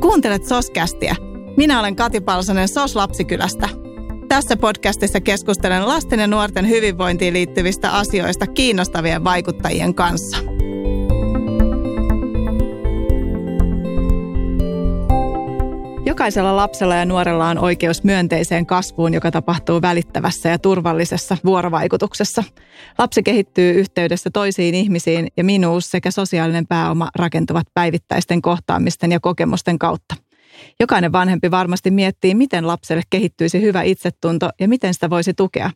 Kuuntelet Soskästiä. Minä olen Kati Palsonen Sos Lapsikylästä. Tässä podcastissa keskustelen lasten ja nuorten hyvinvointiin liittyvistä asioista kiinnostavien vaikuttajien kanssa. Jokaisella lapsella ja nuorella on oikeus myönteiseen kasvuun, joka tapahtuu välittävässä ja turvallisessa vuorovaikutuksessa. Lapsi kehittyy yhteydessä toisiin ihmisiin ja minuus sekä sosiaalinen pääoma rakentuvat päivittäisten kohtaamisten ja kokemusten kautta. Jokainen vanhempi varmasti miettii, miten lapselle kehittyisi hyvä itsetunto ja miten sitä voisi tukea.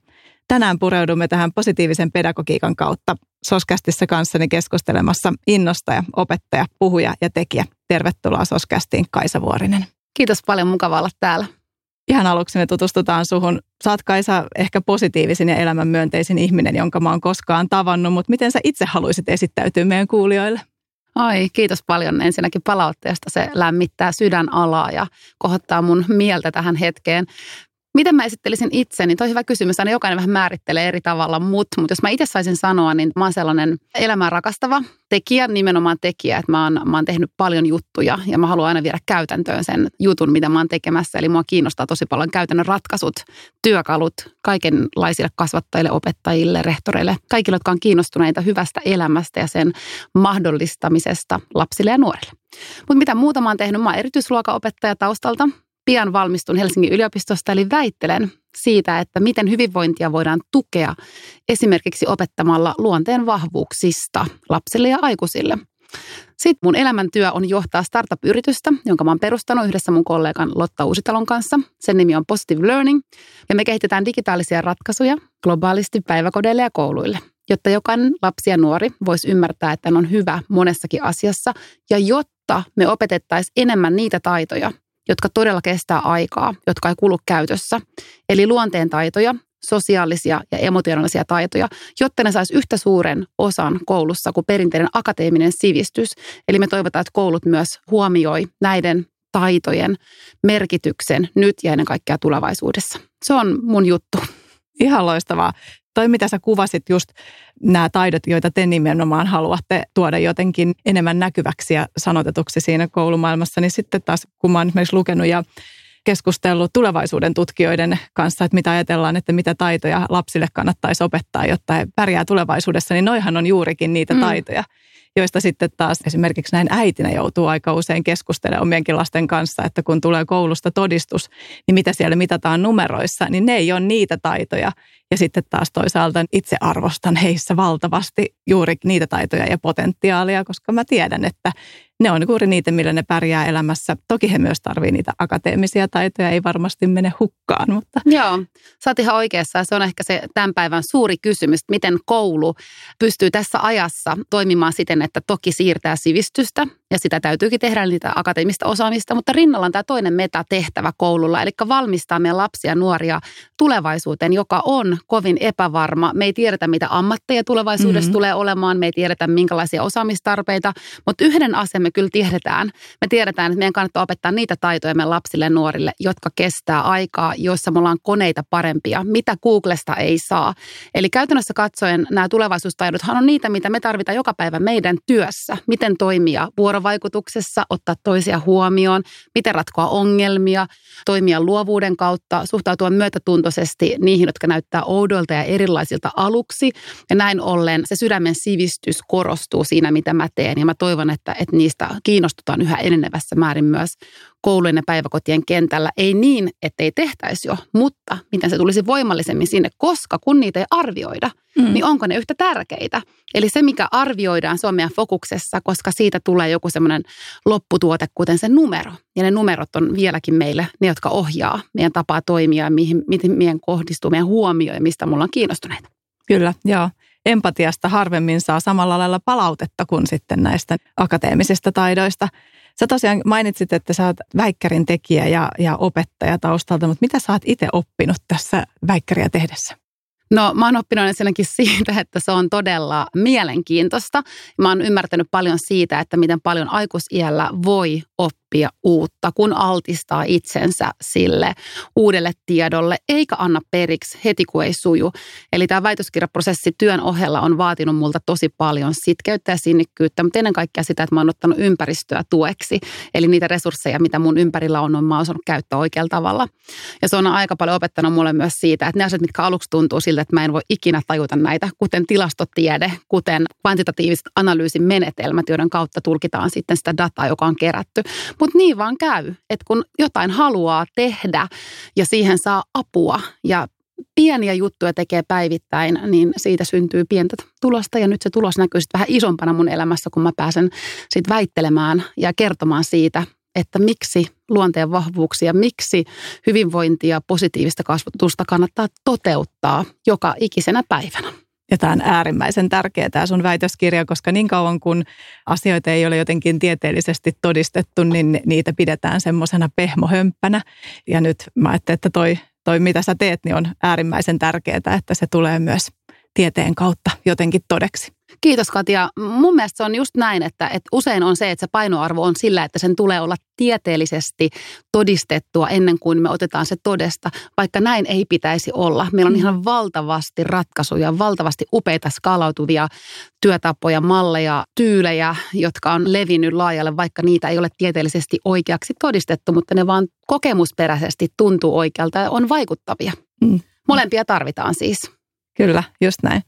Tänään pureudumme tähän positiivisen pedagogiikan kautta Soskästissä kanssani keskustelemassa innostaja, opettaja, puhuja ja tekijä. Tervetuloa Soskästiin Kaisa Vuorinen. Kiitos paljon, mukava olla täällä. Ihan aluksi me tutustutaan suhun. Saat Kaisa ehkä positiivisin ja elämänmyönteisin ihminen, jonka mä oon koskaan tavannut, mutta miten sä itse haluaisit esittäytyä meidän kuulijoille? Ai, kiitos paljon ensinnäkin palautteesta. Se lämmittää sydänalaa ja kohottaa mun mieltä tähän hetkeen. Miten mä esittelisin itseni? Toi hyvä kysymys. Aina jokainen vähän määrittelee eri tavalla mut, mutta jos mä itse saisin sanoa, niin mä oon sellainen elämää rakastava tekijä, nimenomaan tekijä, että mä oon, mä oon tehnyt paljon juttuja ja mä haluan aina viedä käytäntöön sen jutun, mitä mä oon tekemässä. Eli mua kiinnostaa tosi paljon käytännön ratkaisut, työkalut kaikenlaisille kasvattajille, opettajille, rehtoreille, kaikille, jotka on kiinnostuneita hyvästä elämästä ja sen mahdollistamisesta lapsille ja nuorille. Mutta mitä muuta mä oon tehnyt? Mä oon erityisluokaopettaja taustalta pian valmistun Helsingin yliopistosta, eli väittelen siitä, että miten hyvinvointia voidaan tukea esimerkiksi opettamalla luonteen vahvuuksista lapsille ja aikuisille. Sitten mun elämäntyö on johtaa startup-yritystä, jonka mä oon perustanut yhdessä mun kollegan Lotta Uusitalon kanssa. Sen nimi on Positive Learning ja me kehitetään digitaalisia ratkaisuja globaalisti päiväkodeille ja kouluille, jotta jokainen lapsi ja nuori voisi ymmärtää, että on hyvä monessakin asiassa ja jotta me opetettaisiin enemmän niitä taitoja, jotka todella kestää aikaa, jotka ei kulu käytössä. Eli luonteen taitoja, sosiaalisia ja emotionaalisia taitoja, jotta ne saisi yhtä suuren osan koulussa kuin perinteinen akateeminen sivistys. Eli me toivotaan, että koulut myös huomioi näiden taitojen merkityksen nyt ja ennen kaikkea tulevaisuudessa. Se on mun juttu. Ihan loistavaa toi mitä sä kuvasit just nämä taidot, joita te nimenomaan haluatte tuoda jotenkin enemmän näkyväksi ja sanotetuksi siinä koulumaailmassa, niin sitten taas kun mä oon esimerkiksi lukenut ja keskustellut tulevaisuuden tutkijoiden kanssa, että mitä ajatellaan, että mitä taitoja lapsille kannattaisi opettaa, jotta he pärjää tulevaisuudessa, niin noihan on juurikin niitä mm. taitoja, joista sitten taas esimerkiksi näin äitinä joutuu aika usein keskustelemaan omienkin lasten kanssa, että kun tulee koulusta todistus, niin mitä siellä mitataan numeroissa, niin ne ei ole niitä taitoja. Ja sitten taas toisaalta itse arvostan heissä valtavasti juuri niitä taitoja ja potentiaalia, koska mä tiedän, että ne on juuri niitä, millä ne pärjää elämässä. Toki he myös tarvitsevat niitä akateemisia taitoja, ei varmasti mene hukkaan. Mutta. Joo, sä oot ihan oikeassa. Se on ehkä se tämän päivän suuri kysymys, miten koulu pystyy tässä ajassa toimimaan siten, että toki siirtää sivistystä ja sitä täytyykin tehdä niitä akateemista osaamista, mutta rinnalla on tämä toinen metatehtävä koululla, eli valmistaa meidän lapsia ja nuoria tulevaisuuteen, joka on kovin epävarma. Me ei tiedetä, mitä ammatteja tulevaisuudessa mm-hmm. tulee olemaan, me ei tiedetä, minkälaisia osaamistarpeita, mutta yhden asian me kyllä tiedetään. Me tiedetään, että meidän kannattaa opettaa niitä taitoja meidän lapsille ja nuorille, jotka kestää aikaa, joissa me ollaan koneita parempia, mitä Googlesta ei saa. Eli käytännössä katsoen nämä tulevaisuustaidothan on niitä, mitä me tarvitaan joka päivä meidän työssä. Miten toimia vuorovaikutuksessa, ottaa toisia huomioon, miten ratkoa ongelmia, toimia luovuuden kautta, suhtautua myötätuntoisesti niihin, jotka näyttää oudolta ja erilaisilta aluksi. Ja näin ollen se sydämen sivistys korostuu siinä, mitä mä teen. Ja mä toivon, että, että niistä kiinnostutaan yhä enenevässä määrin myös koulujen ja päiväkotien kentällä. Ei niin, ettei tehtäisi jo, mutta miten se tulisi voimallisemmin sinne, koska kun niitä ei arvioida, mm. niin onko ne yhtä tärkeitä? Eli se, mikä arvioidaan, se on meidän fokuksessa, koska siitä tulee joku semmoinen lopputuote, kuten se numero. Ja ne numerot on vieläkin meille ne, jotka ohjaa meidän tapaa toimia, mihin, miten meidän kohdistuu meidän huomio ja mistä me ollaan kiinnostuneita. Kyllä, joo empatiasta harvemmin saa samalla lailla palautetta kuin sitten näistä akateemisista taidoista. Sä tosiaan mainitsit, että sä oot väikkärin tekijä ja, ja opettaja taustalta, mutta mitä sä oot itse oppinut tässä väikkäriä tehdessä? No mä oon oppinut ensinnäkin siitä, että se on todella mielenkiintoista. Mä oon ymmärtänyt paljon siitä, että miten paljon aikuisiällä voi oppia oppia uutta, kun altistaa itsensä sille uudelle tiedolle, eikä anna periksi heti kun ei suju. Eli tämä väitöskirjaprosessi työn ohella on vaatinut multa tosi paljon sitkeyttä ja sinnikkyyttä, mutta ennen kaikkea sitä, että mä oon ottanut ympäristöä tueksi. Eli niitä resursseja, mitä mun ympärillä on, on mä oon osannut käyttää oikealla tavalla. Ja se on aika paljon opettanut mulle myös siitä, että ne asiat, mitkä aluksi tuntuu siltä, että mä en voi ikinä tajuta näitä, kuten tilastotiede, kuten kvantitatiiviset analyysin menetelmät, joiden kautta tulkitaan sitten sitä dataa, joka on kerätty. Mutta niin vaan käy, että kun jotain haluaa tehdä ja siihen saa apua ja pieniä juttuja tekee päivittäin, niin siitä syntyy pientä tulosta. Ja nyt se tulos näkyy sitten vähän isompana mun elämässä, kun mä pääsen sitten väittelemään ja kertomaan siitä, että miksi luonteen vahvuuksia, miksi hyvinvointia, positiivista kasvatusta kannattaa toteuttaa joka ikisenä päivänä. Ja tämä on äärimmäisen tärkeä tämä sun väitöskirja, koska niin kauan kun asioita ei ole jotenkin tieteellisesti todistettu, niin niitä pidetään semmoisena pehmohömppänä. Ja nyt mä ajattelin, että toi, toi mitä sä teet, niin on äärimmäisen tärkeää, että se tulee myös tieteen kautta jotenkin todeksi. Kiitos Katja. Mun mielestä se on just näin, että, että usein on se, että se painoarvo on sillä, että sen tulee olla tieteellisesti todistettua ennen kuin me otetaan se todesta, vaikka näin ei pitäisi olla. Meillä on mm. ihan valtavasti ratkaisuja, valtavasti upeita skaalautuvia työtapoja, malleja, tyylejä, jotka on levinnyt laajalle, vaikka niitä ei ole tieteellisesti oikeaksi todistettu, mutta ne vaan kokemusperäisesti tuntuu oikealta ja on vaikuttavia. Mm. Molempia tarvitaan siis. Kyllä, just näin.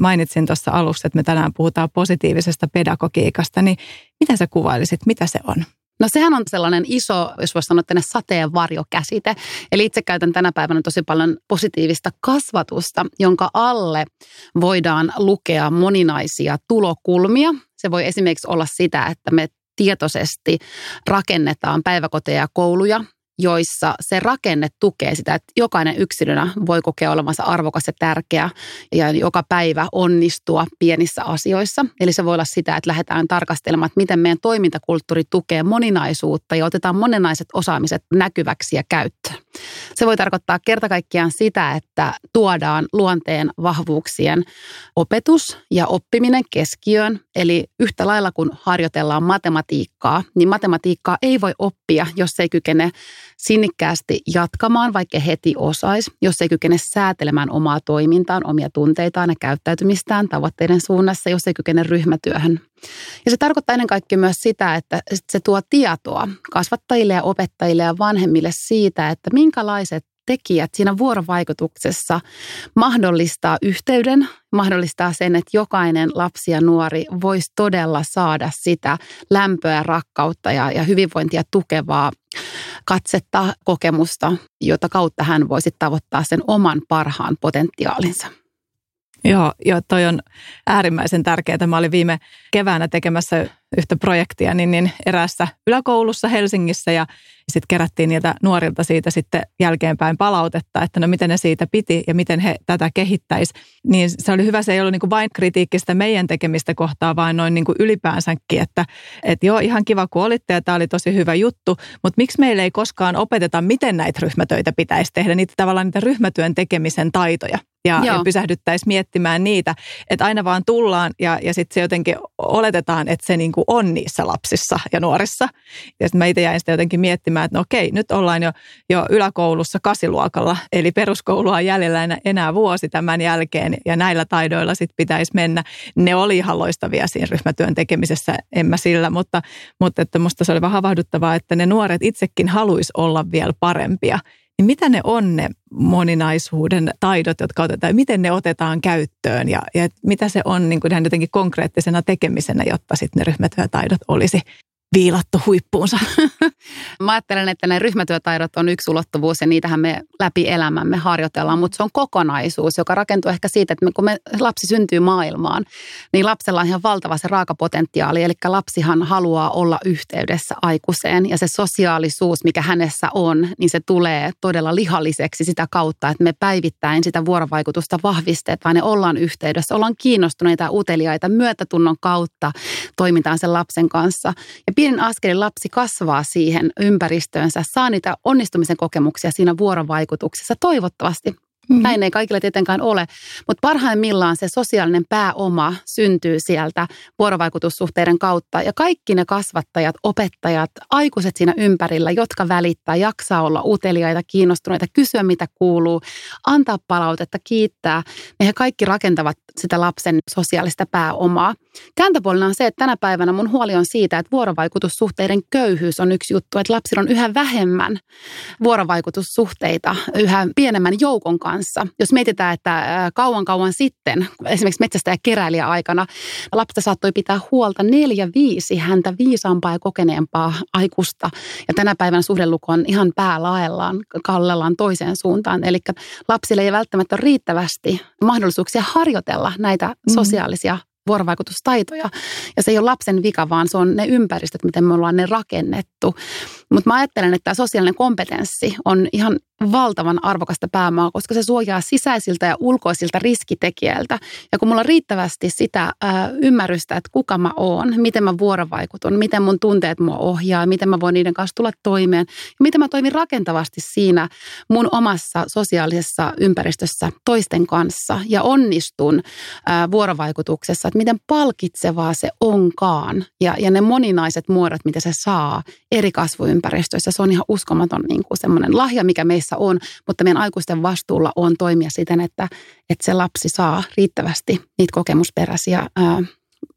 Mainitsin tuossa alussa, että me tänään puhutaan positiivisesta pedagogiikasta, niin mitä sä kuvailisit, mitä se on? No sehän on sellainen iso, jos voisi sanoa, tänne sateenvarjokäsite. Eli itse käytän tänä päivänä tosi paljon positiivista kasvatusta, jonka alle voidaan lukea moninaisia tulokulmia. Se voi esimerkiksi olla sitä, että me tietoisesti rakennetaan päiväkoteja ja kouluja joissa se rakenne tukee sitä, että jokainen yksilönä voi kokea olevansa arvokas ja tärkeä ja joka päivä onnistua pienissä asioissa. Eli se voi olla sitä, että lähdetään tarkastelemaan, että miten meidän toimintakulttuuri tukee moninaisuutta ja otetaan moninaiset osaamiset näkyväksi ja käyttöön. Se voi tarkoittaa kerta kaikkiaan sitä, että tuodaan luonteen vahvuuksien opetus ja oppiminen keskiöön. Eli yhtä lailla kun harjoitellaan matematiikkaa, niin matematiikkaa ei voi oppia, jos ei kykene sinnikkäästi jatkamaan, vaikka heti osaisi, jos ei kykene säätelemään omaa toimintaan, omia tunteitaan ja käyttäytymistään tavoitteiden suunnassa, jos ei kykene ryhmätyöhön. Ja se tarkoittaa ennen kaikkea myös sitä, että se tuo tietoa kasvattajille ja opettajille ja vanhemmille siitä, että minkälaiset tekijät siinä vuorovaikutuksessa mahdollistaa yhteyden, mahdollistaa sen, että jokainen lapsi ja nuori voisi todella saada sitä lämpöä, rakkautta ja, ja hyvinvointia tukevaa katsetta, kokemusta, jota kautta hän voisi tavoittaa sen oman parhaan potentiaalinsa. Joo, joo, toi on äärimmäisen tärkeää. Mä olin viime keväänä tekemässä yhtä projektia niin, niin eräässä yläkoulussa Helsingissä ja sitten kerättiin niiltä nuorilta siitä sitten jälkeenpäin palautetta, että no miten ne siitä piti ja miten he tätä kehittäisi. Niin se oli hyvä, se ei ollut niin kuin vain kritiikkistä meidän tekemistä kohtaa, vaan noin niin kuin ylipäänsäkin, että, että joo, ihan kiva kun olitte ja tämä oli tosi hyvä juttu, mutta miksi meillä ei koskaan opeteta, miten näitä ryhmätöitä pitäisi tehdä, niitä tavallaan niitä ryhmätyön tekemisen taitoja ja, ja pysähdyttäisiin miettimään niitä, että aina vaan tullaan ja, ja sitten se jotenkin oletetaan, että se niin kuin on niissä lapsissa ja nuorissa. Ja sitten mä itse jäin sitä jotenkin miettimään, että no okei, nyt ollaan jo, jo yläkoulussa kasiluokalla, eli peruskoulua jäljellä enää vuosi tämän jälkeen ja näillä taidoilla sitten pitäisi mennä. Ne oli ihan loistavia siinä ryhmätyön tekemisessä, en mä sillä, mutta, mutta että musta se oli vähän havahduttavaa, että ne nuoret itsekin haluaisi olla vielä parempia niin mitä ne on ne moninaisuuden taidot, jotka otetaan, miten ne otetaan käyttöön ja, ja mitä se on niin kuin ihan jotenkin konkreettisena tekemisenä, jotta sitten ne ryhmätyötaidot olisi viilattu huippuunsa. Mä ajattelen, että ne ryhmätyötaidot on yksi ulottuvuus ja niitähän me läpi elämämme harjoitellaan, mutta se on kokonaisuus, joka rakentuu ehkä siitä, että kun me, lapsi syntyy maailmaan, niin lapsella on ihan valtava se raakapotentiaali, eli lapsihan haluaa olla yhteydessä aikuiseen ja se sosiaalisuus, mikä hänessä on, niin se tulee todella lihalliseksi sitä kautta, että me päivittäin sitä vuorovaikutusta vahvistetaan ja ollaan yhteydessä, ollaan kiinnostuneita ja uteliaita myötätunnon kautta toimitaan sen lapsen kanssa. Ja pienin askelin lapsi kasvaa siihen ympäristöönsä, saa niitä onnistumisen kokemuksia siinä vuorovaikutuksessa toivottavasti Mm. Näin ei kaikille tietenkään ole, mutta parhaimmillaan se sosiaalinen pääoma syntyy sieltä vuorovaikutussuhteiden kautta. Ja kaikki ne kasvattajat, opettajat, aikuiset siinä ympärillä, jotka välittää, jaksaa olla uteliaita, kiinnostuneita, kysyä mitä kuuluu, antaa palautetta, kiittää, ne he kaikki rakentavat sitä lapsen sosiaalista pääomaa. Kääntöpuolena on se, että tänä päivänä mun huoli on siitä, että vuorovaikutussuhteiden köyhyys on yksi juttu, että lapsilla on yhä vähemmän vuorovaikutussuhteita, yhä pienemmän joukon kanssa. Jos mietitään, että kauan kauan sitten, esimerkiksi metsästä ja keräilijä aikana, lapsista saattoi pitää huolta neljä, viisi häntä viisaampaa ja kokeneempaa aikuista. Ja tänä päivänä suhdeluku on ihan päälaellaan, kallellaan toiseen suuntaan. Eli lapsille ei välttämättä ole riittävästi mahdollisuuksia harjoitella näitä mm. sosiaalisia vuorovaikutustaitoja. Ja se ei ole lapsen vika, vaan se on ne ympäristöt, miten me ollaan ne rakennettu. Mutta mä ajattelen, että tämä sosiaalinen kompetenssi on ihan valtavan arvokasta pääomaa, koska se suojaa sisäisiltä ja ulkoisilta riskitekijöiltä. Ja kun mulla on riittävästi sitä ää, ymmärrystä, että kuka mä oon, miten mä vuorovaikutun, miten mun tunteet mua ohjaa, miten mä voin niiden kanssa tulla toimeen, ja miten mä toimin rakentavasti siinä mun omassa sosiaalisessa ympäristössä toisten kanssa ja onnistun ää, vuorovaikutuksessa, että miten palkitsevaa se onkaan ja, ja ne moninaiset muodot, mitä se saa eri kasvuympäristöissä. Se on ihan uskomaton niin kuin semmoinen lahja, mikä meissä meissä on, mutta meidän aikuisten vastuulla on toimia siten, että, että se lapsi saa riittävästi niitä kokemusperäisiä ää,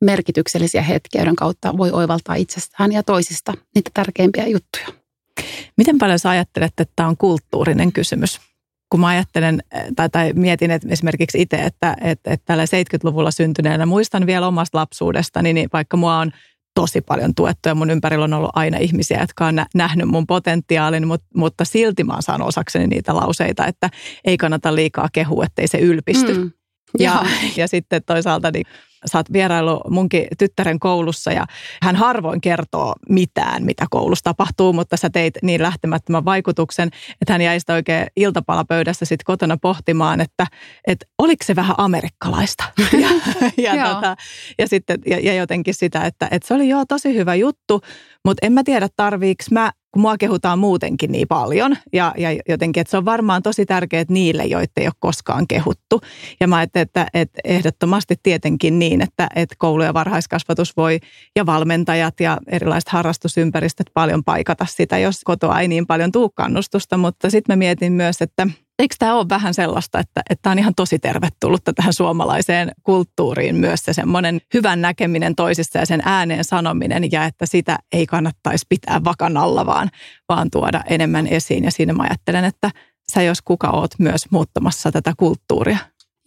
merkityksellisiä hetkiä, joiden kautta voi oivaltaa itsestään ja toisista niitä tärkeimpiä juttuja. Miten paljon sä ajattelet, että tämä on kulttuurinen kysymys? kun mä ajattelen tai, tai mietin että esimerkiksi itse, että, että, että tällä 70-luvulla syntyneenä muistan vielä omasta lapsuudestani, niin vaikka mua on tosi paljon tuettu ja mun ympärillä on ollut aina ihmisiä, jotka on nähnyt mun potentiaalin, mutta, mutta silti mä saan osakseni niitä lauseita, että ei kannata liikaa kehua, ettei se ylpisty. Mm. Ja, ja sitten toisaalta niin sä oot vierailu munkin tyttären koulussa ja hän harvoin kertoo mitään, mitä koulussa tapahtuu, mutta sä teit niin lähtemättömän vaikutuksen, että hän jäi sitä oikein iltapalapöydässä sitten kotona pohtimaan, että, että oliko se vähän amerikkalaista. ja, ja, tota, ja, sitten, ja, ja jotenkin sitä, että, että se oli joo tosi hyvä juttu, mutta en mä tiedä tarviiko mä kun mua kehutaan muutenkin niin paljon ja, ja jotenkin, että se on varmaan tosi tärkeää niille, joita ei ole koskaan kehuttu. Ja mä ajattelin, että, että ehdottomasti tietenkin niin, että, että koulu ja varhaiskasvatus voi ja valmentajat ja erilaiset harrastusympäristöt paljon paikata sitä, jos kotoa ei niin paljon tuu kannustusta. Mutta sitten mä mietin myös, että eikö tämä ole vähän sellaista, että, että on ihan tosi tervetullutta tähän suomalaiseen kulttuuriin myös se semmoinen hyvän näkeminen toisissa ja sen ääneen sanominen ja että sitä ei kannattaisi pitää vakan alla, vaan, vaan tuoda enemmän esiin. Ja siinä mä ajattelen, että sä jos kuka oot myös muuttamassa tätä kulttuuria.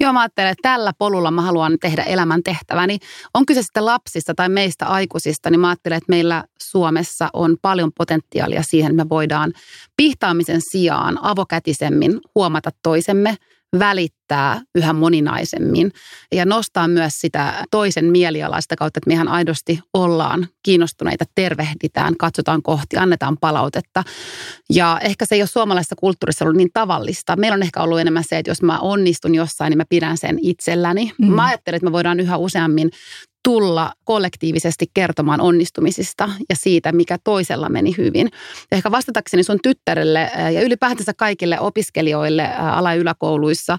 Joo, mä ajattelen, että tällä polulla mä haluan tehdä elämän tehtäväni. On kyse sitten lapsista tai meistä aikuisista, niin mä ajattelen, että meillä Suomessa on paljon potentiaalia siihen, että me voidaan pihtaamisen sijaan avokätisemmin huomata toisemme – välittää yhä moninaisemmin ja nostaa myös sitä toisen mielialaista kautta, että mehän aidosti ollaan kiinnostuneita, tervehditään, katsotaan kohti, annetaan palautetta. Ja ehkä se ei ole suomalaisessa kulttuurissa ollut niin tavallista. Meillä on ehkä ollut enemmän se, että jos mä onnistun jossain, niin mä pidän sen itselläni. Mm. Mä ajattelen, että me voidaan yhä useammin tulla kollektiivisesti kertomaan onnistumisista ja siitä, mikä toisella meni hyvin. Ja ehkä vastatakseni sun tyttärelle ja ylipäätänsä kaikille opiskelijoille ala- ja yläkouluissa,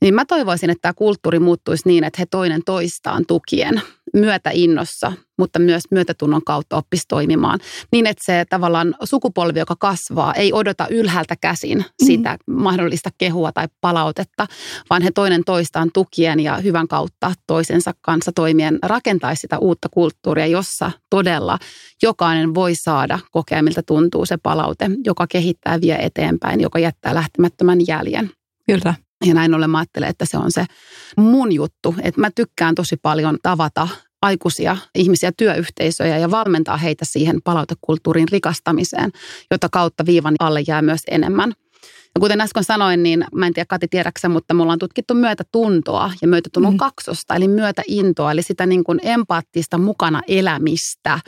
niin mä toivoisin, että tämä kulttuuri muuttuisi niin, että he toinen toistaan tukien myötäinnossa, mutta myös myötätunnon kautta oppisi toimimaan. Niin, että se tavallaan sukupolvi, joka kasvaa, ei odota ylhäältä käsin mm-hmm. sitä mm. mahdollista kehua tai palautetta, vaan he toinen toistaan tukien ja hyvän kautta toisensa kanssa toimien rakentaisi sitä uutta kulttuuria, jossa todella jokainen voi saada kokea, miltä tuntuu se palaute, joka kehittää vie eteenpäin, joka jättää lähtemättömän jäljen. Kyllä. Ja näin ollen mä ajattelen, että se on se mun juttu. Että mä tykkään tosi paljon tavata aikuisia ihmisiä, työyhteisöjä ja valmentaa heitä siihen palautekulttuurin rikastamiseen, jota kautta viivan alle jää myös enemmän. Ja kuten äsken sanoin, niin mä en tiedä Kati tiedäksä, mutta me ollaan tutkittu myötätuntoa ja myötätunnon mm. kaksosta, eli myötäintoa, eli sitä niin kuin empaattista mukana elämistä.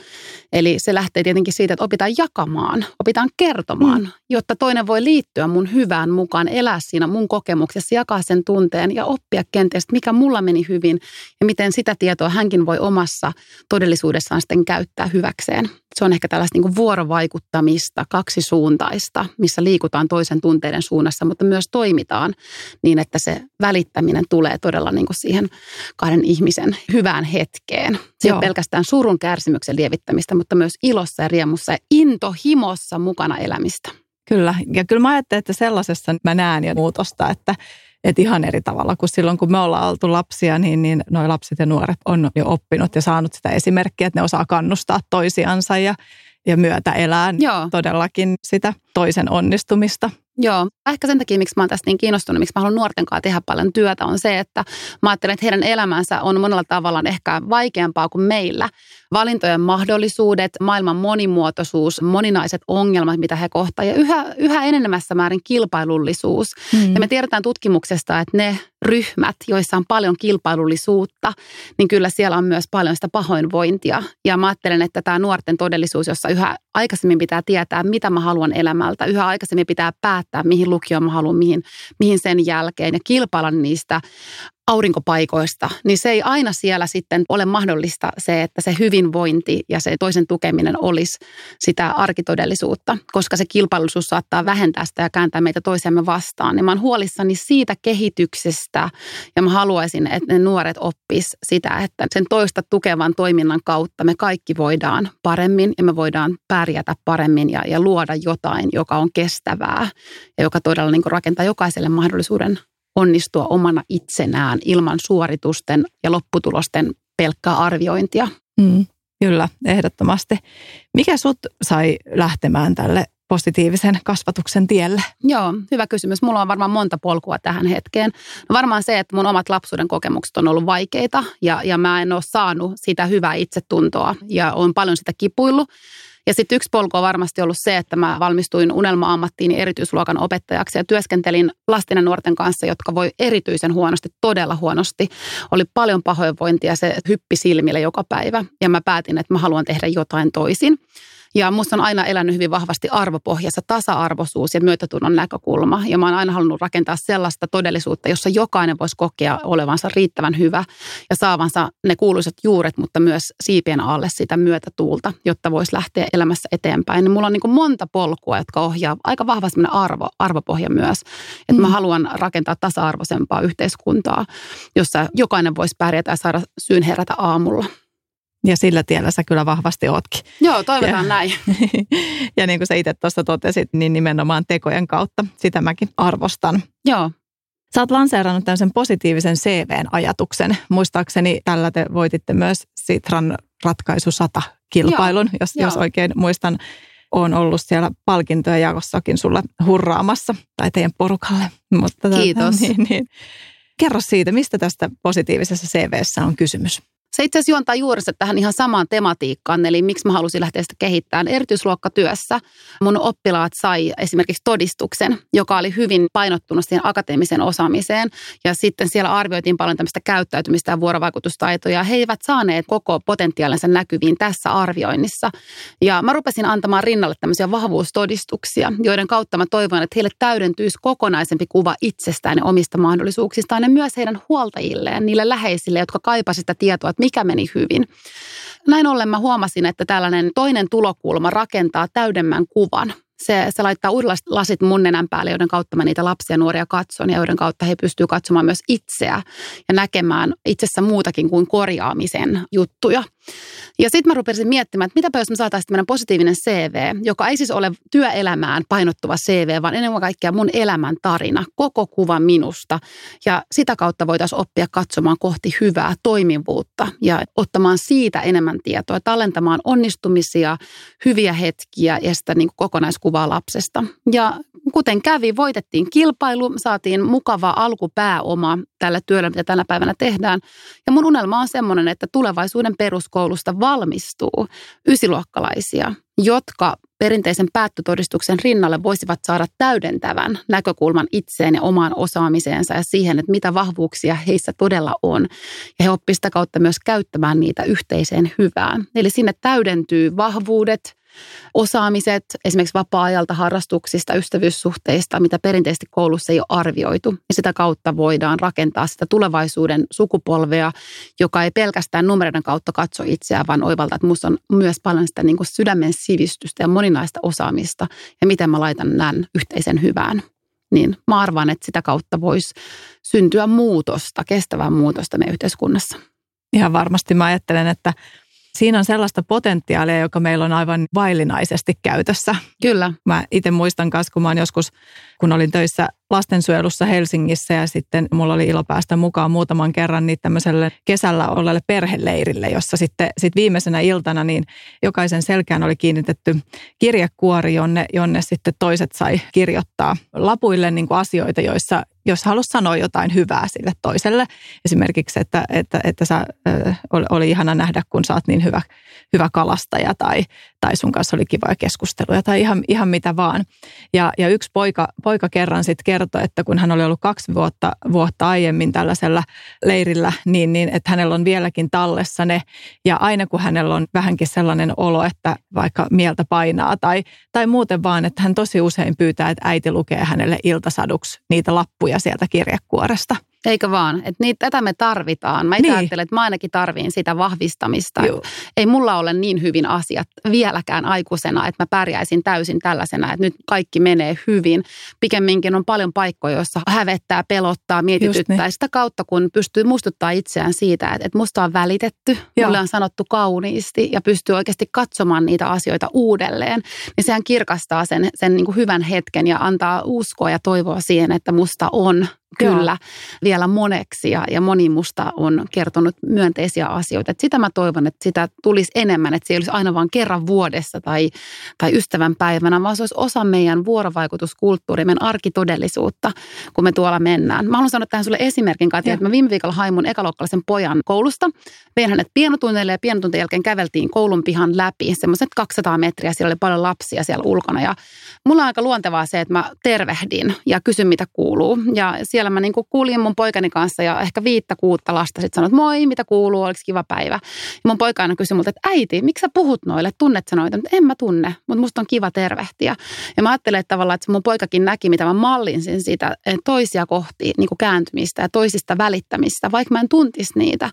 Eli se lähtee tietenkin siitä, että opitaan jakamaan, opitaan kertomaan, mm. jotta toinen voi liittyä mun hyvään mukaan, elää siinä mun kokemuksessa, jakaa sen tunteen ja oppia kenties, mikä mulla meni hyvin ja miten sitä tietoa hänkin voi omassa todellisuudessaan sitten käyttää hyväkseen. Se on ehkä tällaista niin kuin vuorovaikuttamista, kaksisuuntaista, missä liikutaan toisen tunteiden nuoren suunnassa, mutta myös toimitaan niin, että se välittäminen tulee todella niin kuin siihen kahden ihmisen hyvään hetkeen. Se on pelkästään surun kärsimyksen lievittämistä, mutta myös ilossa ja riemussa ja intohimossa mukana elämistä. Kyllä, ja kyllä mä ajattelen, että sellaisessa mä näen jo muutosta, että, että ihan eri tavalla kuin silloin, kun me ollaan oltu lapsia, niin, niin noi lapset ja nuoret on jo oppinut ja saanut sitä esimerkkiä, että ne osaa kannustaa toisiansa ja, ja myötä elää Joo. todellakin sitä toisen onnistumista. Joo, ehkä sen takia, miksi mä oon tästä niin kiinnostunut, miksi mä haluan nuorten kanssa tehdä paljon työtä, on se, että mä ajattelen, että heidän elämänsä on monella tavalla ehkä vaikeampaa kuin meillä. Valintojen mahdollisuudet, maailman monimuotoisuus, moninaiset ongelmat, mitä he kohtaa ja yhä, yhä enenemässä määrin kilpailullisuus. Mm. Ja me tiedetään tutkimuksesta, että ne ryhmät, joissa on paljon kilpailullisuutta, niin kyllä siellä on myös paljon sitä pahoinvointia. Ja mä ajattelen, että tämä nuorten todellisuus, jossa yhä aikaisemmin pitää tietää, mitä mä haluan elämältä, yhä aikaisemmin pitää päättää, mihin lukioon mä haluan, mihin, mihin sen jälkeen ja kilpailla niistä aurinkopaikoista, niin se ei aina siellä sitten ole mahdollista se, että se hyvinvointi ja se toisen tukeminen olisi sitä arkitodellisuutta, koska se kilpailullisuus saattaa vähentää sitä ja kääntää meitä toisiamme vastaan. Niin mä oon huolissani siitä kehityksestä ja mä haluaisin, että ne nuoret oppis sitä, että sen toista tukevan toiminnan kautta me kaikki voidaan paremmin ja me voidaan pärjätä paremmin ja, ja luoda jotain, joka on kestävää ja joka todella niin rakentaa jokaiselle mahdollisuuden onnistua omana itsenään ilman suoritusten ja lopputulosten pelkkää arviointia. Mm, kyllä, ehdottomasti. Mikä sut sai lähtemään tälle positiivisen kasvatuksen tielle? Joo, hyvä kysymys. Mulla on varmaan monta polkua tähän hetkeen. No varmaan se, että mun omat lapsuuden kokemukset on ollut vaikeita ja, ja mä en ole saanut sitä hyvää itsetuntoa ja on paljon sitä kipuillut. Ja sitten yksi polku on varmasti ollut se, että mä valmistuin unelma-ammattiin erityisluokan opettajaksi ja työskentelin lasten ja nuorten kanssa, jotka voi erityisen huonosti, todella huonosti. Oli paljon pahoinvointia, se hyppi silmille joka päivä ja mä päätin, että mä haluan tehdä jotain toisin. Ja musta on aina elänyt hyvin vahvasti arvopohjassa tasa-arvoisuus ja myötätunnon näkökulma. Ja mä oon aina halunnut rakentaa sellaista todellisuutta, jossa jokainen voisi kokea olevansa riittävän hyvä ja saavansa ne kuuluisat juuret, mutta myös siipien alle sitä myötätuulta, jotta voisi lähteä elämässä eteenpäin. Niin mulla on niin monta polkua, jotka ohjaa aika vahva arvo, arvopohja myös. Että mm. mä haluan rakentaa tasa-arvoisempaa yhteiskuntaa, jossa jokainen voisi pärjätä ja saada syyn herätä aamulla. Ja sillä tiellä sä kyllä vahvasti ootkin. Joo, toivotaan ja, näin. ja niin kuin sä itse tuossa totesit, niin nimenomaan tekojen kautta sitä mäkin arvostan. Joo. Sä oot lanseerannut tämmöisen positiivisen CVn-ajatuksen. Muistaakseni tällä te voititte myös Sitran ratkaisu 100-kilpailun, jos, jos oikein muistan. on ollut siellä palkintoja jakossakin sulla hurraamassa tai teidän porukalle. Mutta tuota, Kiitos. Niin, niin. Kerro siitä, mistä tästä positiivisessa CVssä on kysymys? Se itse asiassa juontaa juurensa tähän ihan samaan tematiikkaan, eli miksi mä halusin lähteä sitä kehittämään. Erityisluokkatyössä mun oppilaat sai esimerkiksi todistuksen, joka oli hyvin painottunut siihen akateemiseen osaamiseen. Ja sitten siellä arvioitiin paljon tämmöistä käyttäytymistä ja vuorovaikutustaitoja. He eivät saaneet koko potentiaalinsa näkyviin tässä arvioinnissa. Ja mä rupesin antamaan rinnalle tämmöisiä vahvuustodistuksia, joiden kautta mä toivon, että heille täydentyisi kokonaisempi kuva itsestään ja omista mahdollisuuksistaan ja myös heidän huoltajilleen, niille läheisille, jotka kaipasivat sitä tietoa, että mikä meni hyvin. Näin ollen mä huomasin, että tällainen toinen tulokulma rakentaa täydemmän kuvan se, se laittaa uudet lasit mun nenän päälle, joiden kautta mä niitä lapsia ja nuoria katson ja joiden kautta he pystyvät katsomaan myös itseä ja näkemään itsessä muutakin kuin korjaamisen juttuja. Ja sitten mä rupesin miettimään, että mitäpä jos me saataisiin tämmöinen positiivinen CV, joka ei siis ole työelämään painottuva CV, vaan enemmän kaikkea mun elämän tarina, koko kuva minusta. Ja sitä kautta voitaisiin oppia katsomaan kohti hyvää toimivuutta ja ottamaan siitä enemmän tietoa, tallentamaan onnistumisia, hyviä hetkiä ja sitä niin kokonaiskuvaa lapsesta. Ja kuten kävi, voitettiin kilpailu, saatiin mukava alkupääoma tällä työllä, mitä tänä päivänä tehdään. Ja mun unelma on semmoinen, että tulevaisuuden peruskoulusta valmistuu ysiluokkalaisia, jotka perinteisen päättötodistuksen rinnalle voisivat saada täydentävän näkökulman itseen ja omaan osaamiseensa ja siihen, että mitä vahvuuksia heissä todella on. Ja he oppisivat sitä kautta myös käyttämään niitä yhteiseen hyvään. Eli sinne täydentyy vahvuudet – osaamiset esimerkiksi vapaa-ajalta, harrastuksista, ystävyyssuhteista, mitä perinteisesti koulussa ei ole arvioitu. Ja sitä kautta voidaan rakentaa sitä tulevaisuuden sukupolvea, joka ei pelkästään numeroiden kautta katso itseään, vaan oivalta, että minusta on myös paljon sitä niin kuin sydämen sivistystä ja moninaista osaamista ja miten mä laitan näin yhteisen hyvään. niin mä arvan, että sitä kautta voisi syntyä muutosta, kestävää muutosta meidän yhteiskunnassa. Ihan varmasti mä ajattelen, että siinä on sellaista potentiaalia, joka meillä on aivan vaillinaisesti käytössä. Kyllä. Mä itse muistan kanssa, kun mä oon joskus, kun olin töissä lastensuojelussa Helsingissä ja sitten mulla oli ilo päästä mukaan muutaman kerran niin tämmöiselle kesällä olleelle perheleirille, jossa sitten sit viimeisenä iltana niin jokaisen selkään oli kiinnitetty kirjekuori, jonne, jonne sitten toiset sai kirjoittaa lapuille niin kuin asioita, joissa jos halusi sanoa jotain hyvää sille toiselle. Esimerkiksi, että, että, että sä, oli ihana nähdä, kun sä oot niin hyvä, hyvä kalastaja tai, tai sun kanssa oli kivoja keskusteluja tai ihan, ihan mitä vaan. Ja, ja yksi poika, poika kerran sitten kertoi, että kun hän oli ollut kaksi vuotta, vuotta aiemmin tällaisella leirillä, niin, niin että hänellä on vieläkin tallessa ne. Ja aina kun hänellä on vähänkin sellainen olo, että vaikka mieltä painaa tai, tai muuten vaan, että hän tosi usein pyytää, että äiti lukee hänelle iltasaduksi niitä lappuja sieltä kirjekuoresta. Eikö vaan? Että niitä, tätä me tarvitaan. Mä niin. ajattelen, että mä ainakin tarviin sitä vahvistamista. Joo. Ei mulla ole niin hyvin asiat vieläkään aikuisena, että mä pärjäisin täysin tällaisena, että nyt kaikki menee hyvin. Pikemminkin on paljon paikkoja, joissa hävettää, pelottaa, mietityttää. Niin. Sitä kautta, kun pystyy muistuttaa itseään siitä, että, että musta on välitetty, Joo. mulle on sanottu kauniisti ja pystyy oikeasti katsomaan niitä asioita uudelleen, niin sehän kirkastaa sen, sen niin kuin hyvän hetken ja antaa uskoa ja toivoa siihen, että musta on kyllä Joo. vielä moneksi ja, ja moni musta on kertonut myönteisiä asioita. Et sitä mä toivon, että sitä tulisi enemmän, että se ei olisi aina vain kerran vuodessa tai, tai ystävän päivänä, vaan se olisi osa meidän vuorovaikutuskulttuuria, meidän arkitodellisuutta, kun me tuolla mennään. Mä haluan sanoa tähän sulle esimerkin, Katja, että mä viime viikolla hain mun ekaluokkalaisen pojan koulusta. Vein hänet pienotunneille ja pienotuntien jälkeen käveltiin koulun pihan läpi, semmoiset 200 metriä, siellä oli paljon lapsia siellä ulkona ja mulla on aika luontevaa se, että mä tervehdin ja kysyn mitä kuuluu ja siellä siellä mä niin kuin kuulin mun poikani kanssa ja ehkä viittä kuutta lasta sitten sanoit, moi, mitä kuuluu, oliko kiva päivä. Ja mun poika aina kysyi multa, että äiti, miksi sä puhut noille, tunnet sä noita? Mutta en mä tunne, mutta musta on kiva tervehtiä. Ja mä ajattelen, että tavallaan, että mun poikakin näki, mitä mä mallinsin siitä toisia kohti niin kuin kääntymistä ja toisista välittämistä, vaikka mä en tuntisi niitä.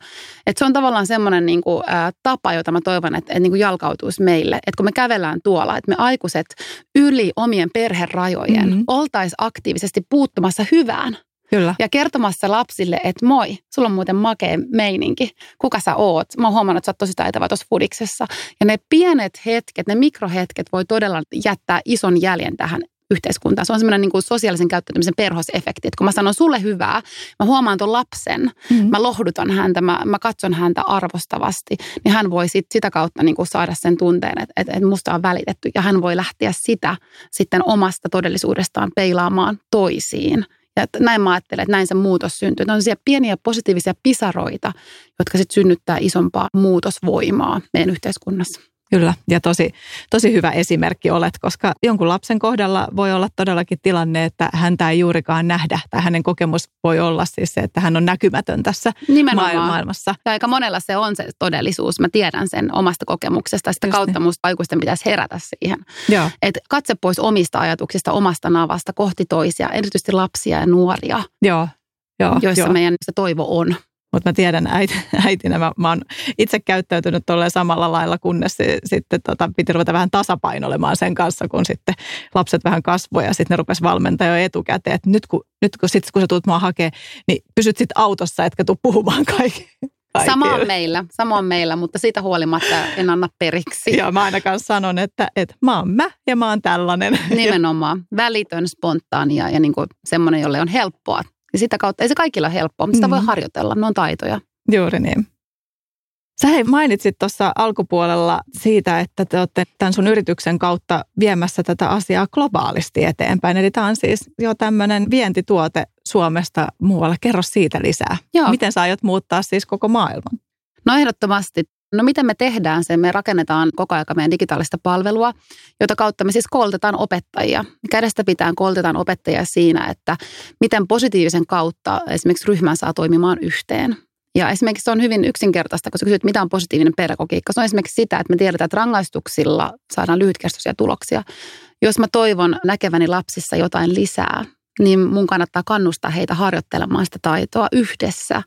Että se on tavallaan semmoinen niin kuin, ä, tapa, jota mä toivon, että, että niin kuin jalkautuisi meille. Että kun me kävellään tuolla, että me aikuiset yli omien perherajojen mm-hmm. oltaisiin aktiivisesti puuttumassa hyvään Kyllä. Ja kertomassa lapsille, että moi, sulla on muuten makea meininki. Kuka sä oot? Mä oon huomannut, että sä oot tosi taitava tuossa fudiksessa. Ja ne pienet hetket, ne mikrohetket voi todella jättää ison jäljen tähän yhteiskuntaan. Se on semmoinen niin kuin sosiaalisen käyttäytymisen perhosefekti, että kun mä sanon sulle hyvää, mä huomaan tuon lapsen, mm-hmm. mä lohdutan häntä, mä, mä katson häntä arvostavasti, niin hän voi sit, sitä kautta niin kuin saada sen tunteen, että, että, että musta on välitetty ja hän voi lähteä sitä sitten omasta todellisuudestaan peilaamaan toisiin. Ja näin mä ajattelen, että näin se muutos syntyy. Ne on pieniä positiivisia pisaroita, jotka sitten synnyttää isompaa muutosvoimaa meidän yhteiskunnassa. Kyllä, ja tosi, tosi hyvä esimerkki olet, koska jonkun lapsen kohdalla voi olla todellakin tilanne, että häntä ei juurikaan nähdä, tai hänen kokemus voi olla siis se, että hän on näkymätön tässä Nimenomaan. maailmassa. Ja aika monella se on se todellisuus, mä tiedän sen omasta kokemuksesta, sitä Just kautta niin. musta aikuisten pitäisi herätä siihen. Joo. Et katse pois omista ajatuksista, omasta navasta kohti toisia, erityisesti lapsia ja nuoria. Joo. Joo, joissa joo. meidän se toivo on. Mutta mä tiedän äiti, äitinä, mä, mä oon itse käyttäytynyt tolleen samalla lailla, kunnes sitten tota, piti ruveta vähän tasapainolemaan sen kanssa, kun sitten lapset vähän kasvoivat ja sitten ne rupes valmentaa jo etukäteen, että nyt kun, nyt kun, sit, kun sä tulet mua hakemaan, niin pysyt sitten autossa, etkä tuu puhumaan kaikki. Sama on meillä, sama on meillä, mutta siitä huolimatta en anna periksi. Joo, mä ainakaan sanon, että, että mä oon mä ja mä oon tällainen. Nimenomaan, välitön, spontaani ja, ja niin kuin semmoinen, jolle on helppoa ja sitä kautta ei se kaikilla ole helppoa, mutta sitä mm. voi harjoitella, ne on taitoja. Juuri niin. Sä hei, mainitsit tuossa alkupuolella siitä, että te olette tämän sun yrityksen kautta viemässä tätä asiaa globaalisti eteenpäin. Eli tämä on siis jo tämmöinen vientituote Suomesta muualle. Kerro siitä lisää. Joo. Miten sä aiot muuttaa siis koko maailman? No ehdottomasti No miten me tehdään sen? Me rakennetaan koko ajan meidän digitaalista palvelua, jota kautta me siis koulutetaan opettajia. Kädestä pitää koulutetaan opettajia siinä, että miten positiivisen kautta esimerkiksi ryhmän saa toimimaan yhteen. Ja esimerkiksi se on hyvin yksinkertaista, koska kysyt, mitä on positiivinen pedagogiikka. Se on esimerkiksi sitä, että me tiedetään, että rangaistuksilla saadaan lyhytkestoisia tuloksia. Jos mä toivon näkeväni lapsissa jotain lisää, niin mun kannattaa kannustaa heitä harjoittelemaan sitä taitoa yhdessä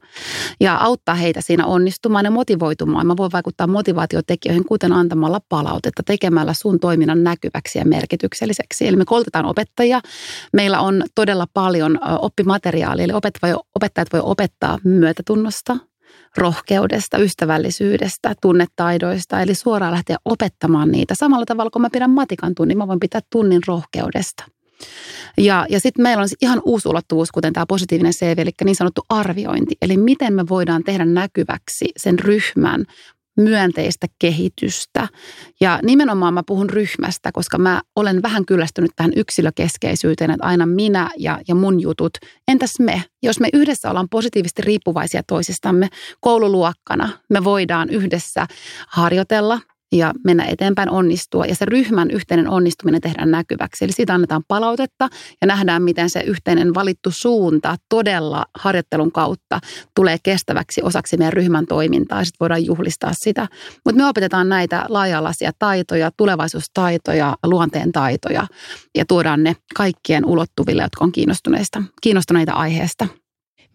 ja auttaa heitä siinä onnistumaan ja motivoitumaan. Mä voin vaikuttaa motivaatiotekijöihin, kuten antamalla palautetta, tekemällä sun toiminnan näkyväksi ja merkitykselliseksi. Eli me koulutetaan opettajia. Meillä on todella paljon oppimateriaalia, eli opettajat voi opettaa myötätunnosta, rohkeudesta, ystävällisyydestä, tunnetaidoista, eli suoraan lähteä opettamaan niitä. Samalla tavalla kun mä pidän matikan tunnin, mä voin pitää tunnin rohkeudesta. Ja, ja sitten meillä on ihan uusi ulottuvuus, kuten tämä positiivinen CV, eli niin sanottu arviointi. Eli miten me voidaan tehdä näkyväksi sen ryhmän myönteistä kehitystä. Ja nimenomaan mä puhun ryhmästä, koska mä olen vähän kyllästynyt tähän yksilökeskeisyyteen, että aina minä ja, ja mun jutut. Entäs me? Jos me yhdessä ollaan positiivisesti riippuvaisia toisistamme koululuokkana, me voidaan yhdessä harjoitella, ja mennä eteenpäin, onnistua ja se ryhmän yhteinen onnistuminen tehdään näkyväksi. Eli siitä annetaan palautetta ja nähdään, miten se yhteinen valittu suunta todella harjoittelun kautta tulee kestäväksi osaksi meidän ryhmän toimintaa ja sitten voidaan juhlistaa sitä. Mutta me opetetaan näitä laajalaisia taitoja, tulevaisuustaitoja, luonteen taitoja ja tuodaan ne kaikkien ulottuville, jotka on kiinnostuneista, kiinnostuneita aiheesta.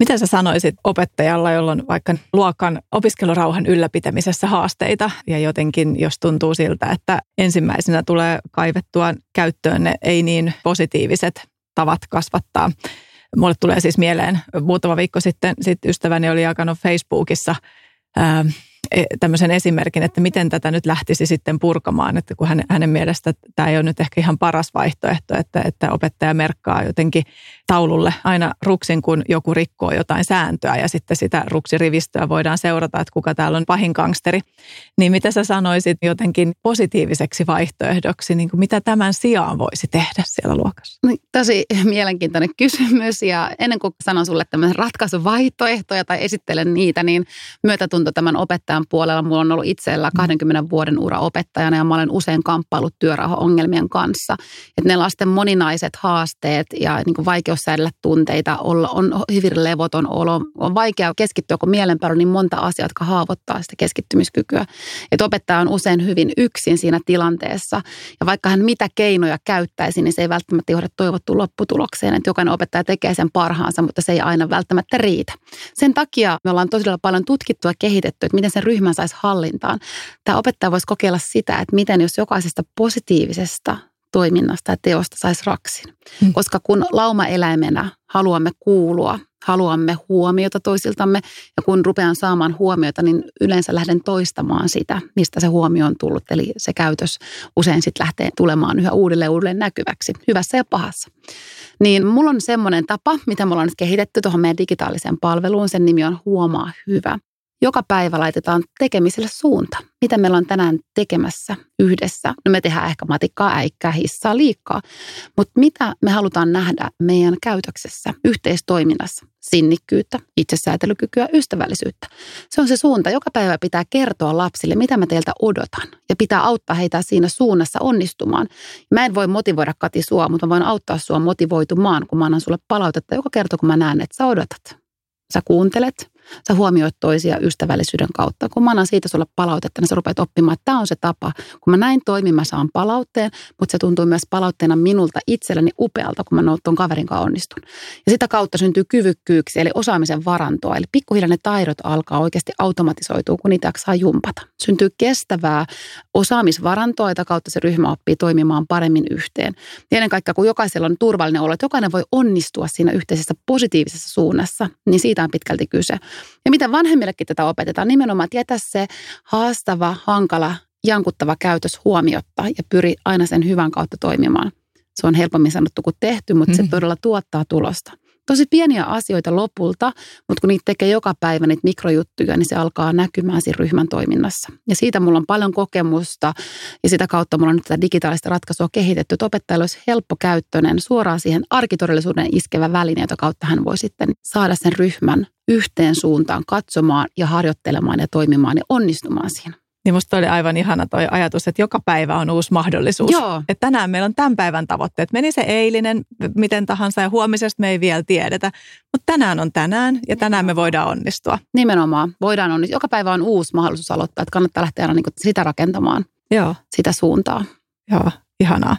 Mitä sä sanoisit opettajalla, jolla on vaikka luokan opiskelurauhan ylläpitämisessä haasteita ja jotenkin jos tuntuu siltä, että ensimmäisenä tulee kaivettua käyttöön ne ei niin positiiviset tavat kasvattaa. Mulle tulee siis mieleen muutama viikko sitten sit ystäväni oli jakanut Facebookissa ää, tämmöisen esimerkin, että miten tätä nyt lähtisi sitten purkamaan, että kun hänen, hänen mielestä tämä ei ole nyt ehkä ihan paras vaihtoehto, että, että opettaja merkkaa jotenkin taululle aina ruksin, kun joku rikkoo jotain sääntöä ja sitten sitä ruksirivistöä voidaan seurata, että kuka täällä on pahin gangsteri. Niin mitä sä sanoisit jotenkin positiiviseksi vaihtoehdoksi, niin kuin mitä tämän sijaan voisi tehdä siellä luokassa? No, tosi mielenkiintoinen kysymys ja ennen kuin sanon sulle tämmöisen ratkaisuvaihtoehtoja tai esittelen niitä, niin myötätunto tämän opettajan opettajan puolella. Mulla on ollut itsellä 20 mm. vuoden ura opettajana ja mä olen usein kamppailut työrauhaongelmien kanssa. Että ne lasten moninaiset haasteet ja niin kuin vaikeus säädellä tunteita, olla, on hyvin levoton olo, on vaikea keskittyä, kun mielen päällä on niin monta asiaa, jotka haavoittaa sitä keskittymiskykyä. Että opettaja on usein hyvin yksin siinä tilanteessa ja vaikka hän mitä keinoja käyttäisi, niin se ei välttämättä johda toivottuun lopputulokseen. Että jokainen opettaja tekee sen parhaansa, mutta se ei aina välttämättä riitä. Sen takia me ollaan todella paljon tutkittu ja kehitetty, että miten sen ryhmän saisi hallintaan. Tämä opettaja voisi kokeilla sitä, että miten jos jokaisesta positiivisesta toiminnasta ja teosta saisi raksin. Mm. Koska kun laumaeläimenä haluamme kuulua, haluamme huomiota toisiltamme ja kun rupean saamaan huomiota, niin yleensä lähden toistamaan sitä, mistä se huomio on tullut. Eli se käytös usein sitten lähtee tulemaan yhä uudelleen uudelleen näkyväksi, hyvässä ja pahassa. Niin mulla on semmoinen tapa, mitä me ollaan nyt kehitetty tuohon meidän digitaaliseen palveluun. Sen nimi on Huomaa hyvä joka päivä laitetaan tekemiselle suunta. Mitä meillä on tänään tekemässä yhdessä? No me tehdään ehkä matikkaa, äikkää, hissaa, liikkaa. Mutta mitä me halutaan nähdä meidän käytöksessä, yhteistoiminnassa? Sinnikkyyttä, itsesäätelykykyä, ystävällisyyttä. Se on se suunta. Joka päivä pitää kertoa lapsille, mitä mä teiltä odotan. Ja pitää auttaa heitä siinä suunnassa onnistumaan. Mä en voi motivoida Kati sua, mutta mä voin auttaa sua motivoitumaan, kun mä annan sulle palautetta joka kerta, kun mä näen, että sä odotat. Sä kuuntelet, sä huomioit toisia ystävällisyyden kautta. Kun mä annan siitä sulle palautetta, niin sä rupeat oppimaan, että tämä on se tapa. Kun mä näin toimin, mä saan palautteen, mutta se tuntuu myös palautteena minulta itselleni upealta, kun mä tuon kaverin kanssa onnistun. Ja sitä kautta syntyy kyvykkyyksi, eli osaamisen varantoa. Eli pikkuhiljaa ne taidot alkaa oikeasti automatisoitua, kun niitä saa jumpata. Syntyy kestävää osaamisvarantoa, jota kautta se ryhmä oppii toimimaan paremmin yhteen. Ja ennen kaikkea, kun jokaisella on turvallinen olo, että jokainen voi onnistua siinä yhteisessä positiivisessa suunnassa, niin siitä on pitkälti kyse. Ja mitä vanhemmillekin tätä opetetaan, nimenomaan, jätä se haastava, hankala, jankuttava käytös huomiotta ja pyri aina sen hyvän kautta toimimaan. Se on helpommin sanottu kuin tehty, mutta se mm-hmm. todella tuottaa tulosta. Tosi pieniä asioita lopulta, mutta kun niitä tekee joka päivä niitä mikrojuttuja, niin se alkaa näkymään siinä ryhmän toiminnassa. Ja siitä mulla on paljon kokemusta ja sitä kautta mulla on nyt tätä digitaalista ratkaisua kehitetty, että opettajalla olisi helppokäyttöinen, suoraan siihen arkitodellisuuden iskevä väline, jota kautta hän voi sitten saada sen ryhmän yhteen suuntaan katsomaan ja harjoittelemaan ja toimimaan ja onnistumaan siinä. Niin musta oli aivan ihana toi ajatus, että joka päivä on uusi mahdollisuus. Joo. Että tänään meillä on tämän päivän tavoitteet. Meni se eilinen miten tahansa ja huomisesta me ei vielä tiedetä. Mutta tänään on tänään ja tänään me voidaan onnistua. Nimenomaan. Voidaan onnistua. Joka päivä on uusi mahdollisuus aloittaa. Että kannattaa lähteä aina niin sitä rakentamaan. Joo. Sitä suuntaa. Joo, ihanaa.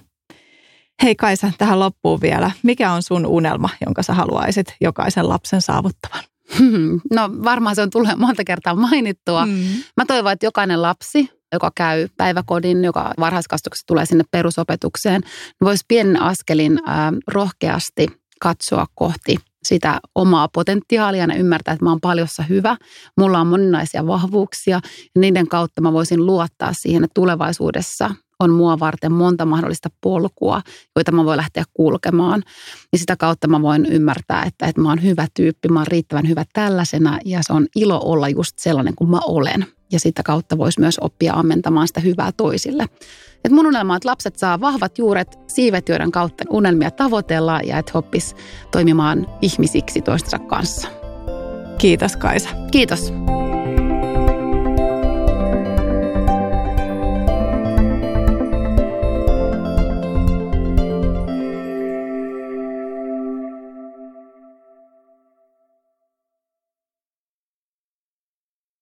Hei Kaisa, tähän loppuun vielä. Mikä on sun unelma, jonka sä haluaisit jokaisen lapsen saavuttavan? No varmaan se on tullut monta kertaa mainittua. Mm. Mä toivon, että jokainen lapsi, joka käy päiväkodin, joka varhaiskasvatuksessa tulee sinne perusopetukseen, voisi pienen askelin äh, rohkeasti katsoa kohti sitä omaa potentiaalia ja ymmärtää, että mä oon paljossa hyvä. Mulla on moninaisia vahvuuksia ja niiden kautta mä voisin luottaa siihen, että tulevaisuudessa on mua varten monta mahdollista polkua, joita mä voin lähteä kulkemaan. Ja sitä kautta mä voin ymmärtää, että, että mä oon hyvä tyyppi, mä oon riittävän hyvä tällaisena ja se on ilo olla just sellainen kuin mä olen. Ja sitä kautta voisi myös oppia ammentamaan sitä hyvää toisille. Et mun unelma on, että lapset saa vahvat juuret siivet, joiden kautta unelmia tavoitellaan ja että he oppis toimimaan ihmisiksi toistensa kanssa. Kiitos Kaisa. Kiitos.